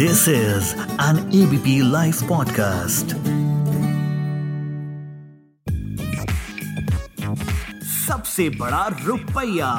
This is an ABP Life podcast. सबसे बड़ा रुपया।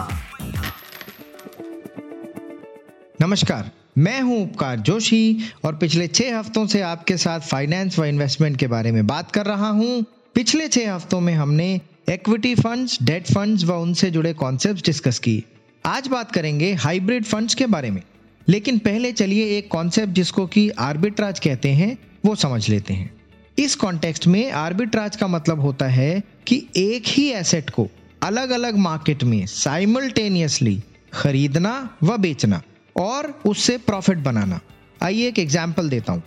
नमस्कार, मैं हूँ उपकार जोशी और पिछले छह हफ्तों से आपके साथ फाइनेंस व इन्वेस्टमेंट के बारे में बात कर रहा हूँ। पिछले छह हफ्तों में हमने इक्विटी फंड्स डेट फंड्स व उनसे जुड़े कॉन्सेप्ट डिस्कस किए आज बात करेंगे हाइब्रिड फंड्स के बारे में। लेकिन पहले चलिए एक कॉन्सेप्ट जिसको कि आर्बिट्राज कहते हैं, वो समझ लेते हैं। इस कॉन्टेक्स्ट में आर्बिट्राज का मतलब होता है कि एक ही एसेट को अलग अलग मार्केट में साइमल्टेनियसली खरीदना व बेचना और उससे प्रॉफिट बनाना। आइए एक एग्ज़ाम्पल देता हूँ।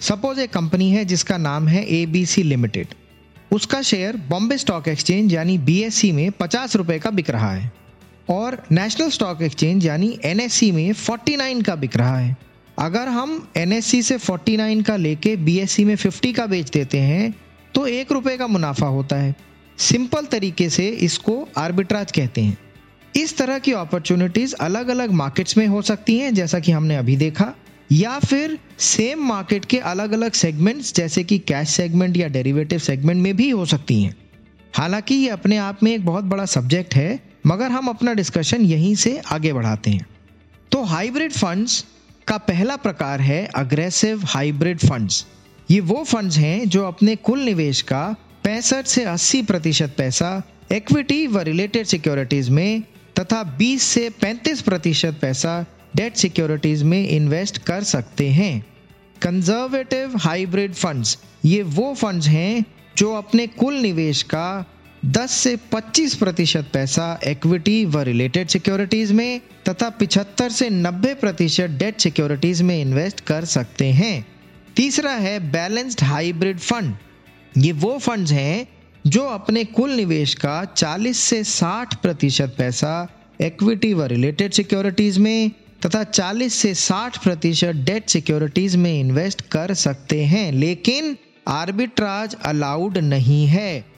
सपोज़ एक कंपनी है जिसका नाम है ए बी सी लिमिटेड उसका शेयर बॉम्बे स्टॉक एक्सचेंज यानी बीएससी में पचास रुपए का बिक रहा है। और नेशनल स्टॉक एक्सचेंज यानी एन में 49 का बिक रहा है। अगर हम एन से 49 का लेके बी में 50 का बेच देते हैं तो एक रुपए का मुनाफा होता है। सिंपल तरीके से इसको आर्बिट्राज कहते हैं। इस तरह की अपॉर्चुनिटीज़ अलग अलग मार्केट्स में हो सकती हैं, जैसा कि हमने अभी देखा, या फिर सेम मार्केट के अलग अलग सेगमेंट्स जैसे कि कैश सेगमेंट या डेरिवेटिव सेगमेंट में भी हो सकती हैं। हालाँकि ये अपने आप में एक बहुत बड़ा सब्जेक्ट है मगर हम अपना डिस्कशन यहीं से आगे बढ़ाते हैं। तो हाइब्रिड फंड्स का पहला प्रकार है अग्रेसिव हाइब्रिड फंड्स ये वो फंड्स हैं जो अपने कुल निवेश का पैंसठ से 80 प्रतिशत पैसा इक्विटी व रिलेटेड सिक्योरिटीज में तथा 20 से 35 प्रतिशत पैसा डेट सिक्योरिटीज में इन्वेस्ट कर सकते हैं। कंजर्वेटिव हाइब्रिड फंड्स ये वो फंड्स हैं जो अपने कुल निवेश का 10 से 25 प्रतिशत पैसा इक्विटी व रिलेटेड सिक्योरिटीज में तथा 75 से 90 प्रतिशत डेट सिक्योरिटीज में इन्वेस्ट कर सकते हैं। तीसरा है बैलेंस्ड हाइब्रिड फंड ये वो फंड्स हैं जो अपने कुल निवेश का 40 से 60 प्रतिशत पैसा इक्विटी व रिलेटेड सिक्योरिटीज में तथा 40 से 60 प्रतिशत डेट सिक्योरिटीज में इन्वेस्ट कर सकते हैं। लेकिन आर्बिट्राज अलाउड नहीं है।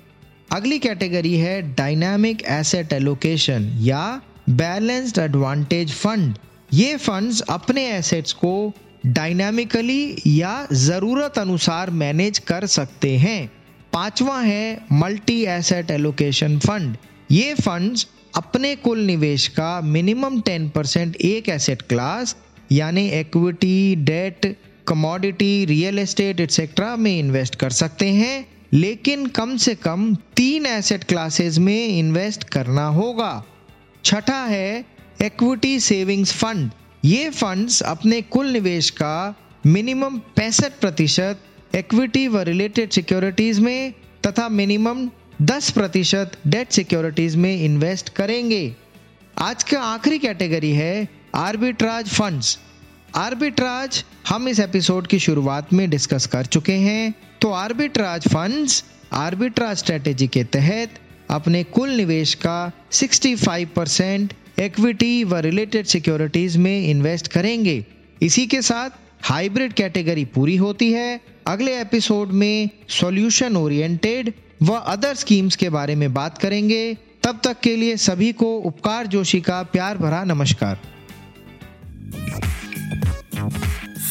अगली कैटेगरी है डायनामिक एसेट एलोकेशन या बैलेंस्ड एडवांटेज फंड। ये फंड्स अपने एसेट्स को डायनामिकली या ज़रूरत अनुसार मैनेज कर सकते हैं। पांचवा है मल्टी एसेट एलोकेशन फंड। ये फंड्स अपने कुल निवेश का मिनिमम टेन परसेंट एक एसेट क्लास, यानी equity, debt, commodity, real estate etcetera में इन्वेस्ट कर सकते हैं। लेकिन कम से कम तीन एसेट क्लासेस में इन्वेस्ट करना होगा। छठा है इक्विटी सेविंग्स फंड ये फंड्स अपने कुल निवेश का मिनिमम पैंसठ प्रतिशत इक्विटी व रिलेटेड सिक्योरिटीज में तथा मिनिमम 10 प्रतिशत डेट सिक्योरिटीज में इन्वेस्ट करेंगे। आज का आखिरी कैटेगरी है आर्बिट्राज फंड्स आर्बिट्राज हम इस एपिसोड की शुरुआत में डिस्कस कर चुके हैं। तो आर्बिट्राज फंड्स आर्बिट्राज स्ट्रेटेजी के तहत अपने कुल निवेश का 65 परसेंट इक्विटी व रिलेटेड सिक्योरिटीज में इन्वेस्ट करेंगे। इसी के साथ हाइब्रिड कैटेगरी पूरी होती है। अगले एपिसोड में सॉल्यूशन ओरिएंटेड व अदर स्कीम्स के बारे में बात करेंगे। तब तक के लिए सभी को उपकार जोशी का प्यार भरा नमस्कार।